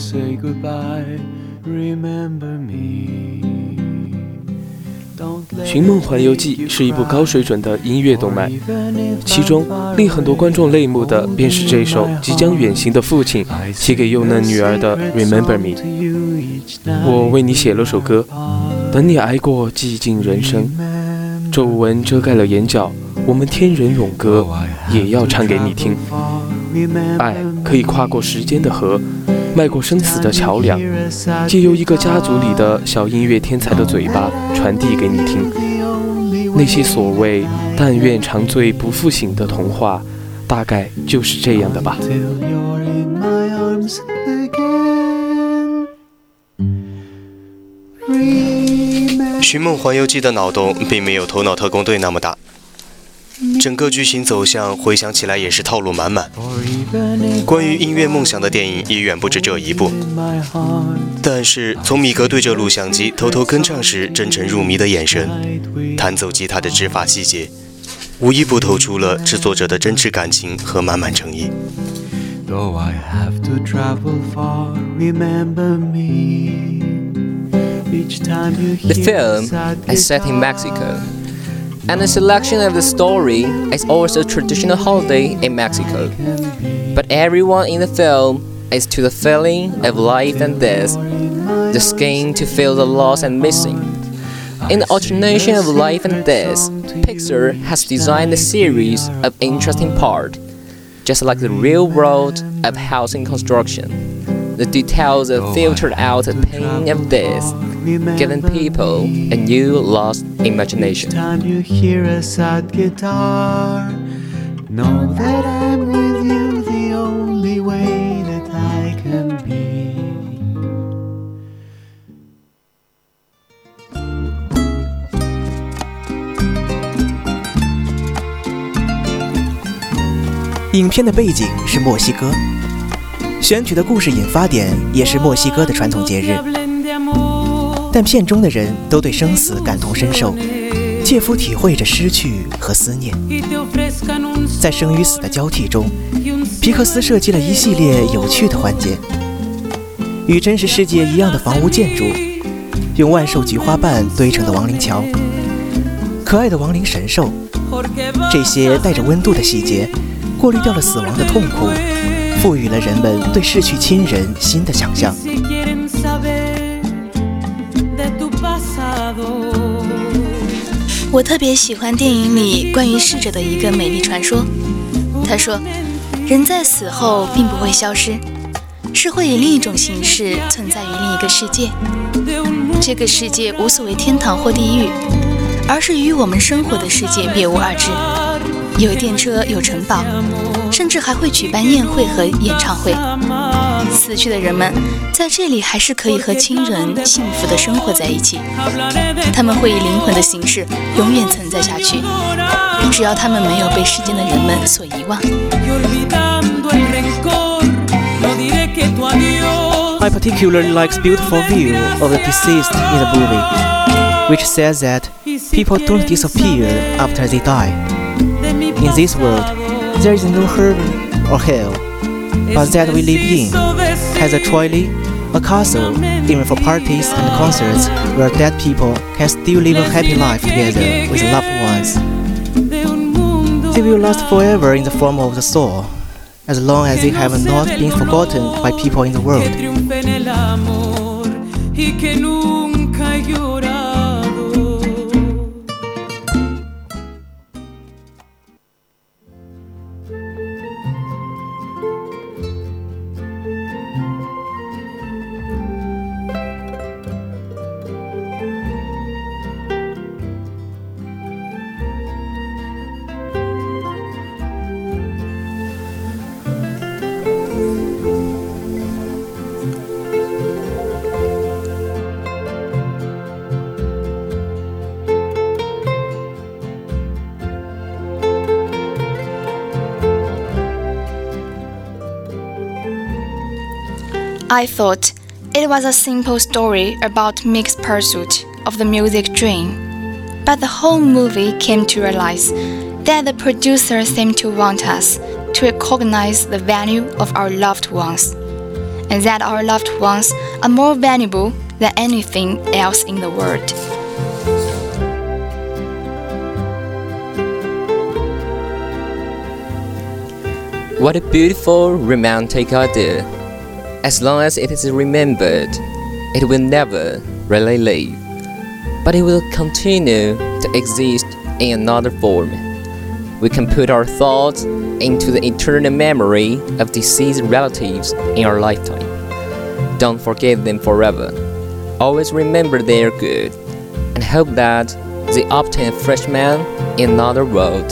say goodbye, remember me.《寻梦环游记》是一部高水准的音乐动漫，其中令很多观众泪目的便是这首即将远行的父亲写给幼嫩女儿的《Remember Me》。我为你写了首歌，等你挨过寂静人生，皱纹遮盖了眼角，我们天人永隔，也要唱给你听。爱可以跨过时间的河，迈过生死的桥梁，借由一个家族里的小音乐天才的嘴巴传递给你听。那些所谓“但愿长醉不复醒”的童话，大概就是这样的吧。《寻梦环游记》的脑洞并没有《头脑特工队》那么大，整个剧情走向回想起来也是套路满满。关于音乐梦想的电影也远不止这一部。但是从米格对着录像机偷偷跟唱时真诚入迷的眼神，弹奏吉他的指法细节，无一不透出了制作者的真挚感情和满满诚意。The film is set in Mexico. And the selection of the story is also a traditional holiday in Mexico. But everyone in the film is to the feeling of life and death, the skin to feel the loss and missing. In the alternation of life and death, Pixar has designed a series of interesting parts, just like the real world of housing construction. The details are filtered out the pain of death, giving people a new lost imagination. Time you hear a sad guitar, know that I'm with you the only way that I can be. Music 选取的故事引发点也是墨西哥的传统节日。但片中的人都对生死感同身受，切肤体会着失去和思念。在生与死的交替中，皮克斯设计了一系列有趣的环节，与真实世界一样的房屋建筑，用万寿菊花瓣堆成的亡灵桥，可爱的亡灵神兽，这些带着温度的细节，过滤掉了死亡的痛苦，赋予了人们对逝去亲人新的想象。我特别喜欢电影里关于逝者的一个美丽传说。他说，人在死后并不会消失，是会以另一种形式存在于另一个世界。这个世界无所谓天堂或地狱，而是与我们生活的世界别无二致。有电车，有城堡，甚至还会举办宴会和演唱会。死去的人们在这里还是可以和亲人幸福的生活在一起。他们会以灵魂的形式永远存在下去，只要他们没有被世间的人们所遗忘。I particularly like the beautiful view of the deceased in the movie, which says that people don't disappear after they die. In this world, there is no heaven or hell, but that we live in. has a trolley, a castle, even for parties and concerts where dead people can still live a happy life together with loved ones. They will last forever in the form of the soul, as long as they have not been forgotten by people in the world. I thought it was a simple story about mixed pursuit of the music dream. But the whole movie came to realize that the producer seemed to want us to recognize the value of our loved ones. and that our loved ones are more valuable than anything else in the world. What a beautiful romantic idea. As long as it is remembered, it will never really leave, but it will continue to exist in another form. We can put our thoughts into the eternal memory of deceased relatives in our lifetime. Don't forget them forever. Always remember their good and hope that they obtain a fresh man in another world.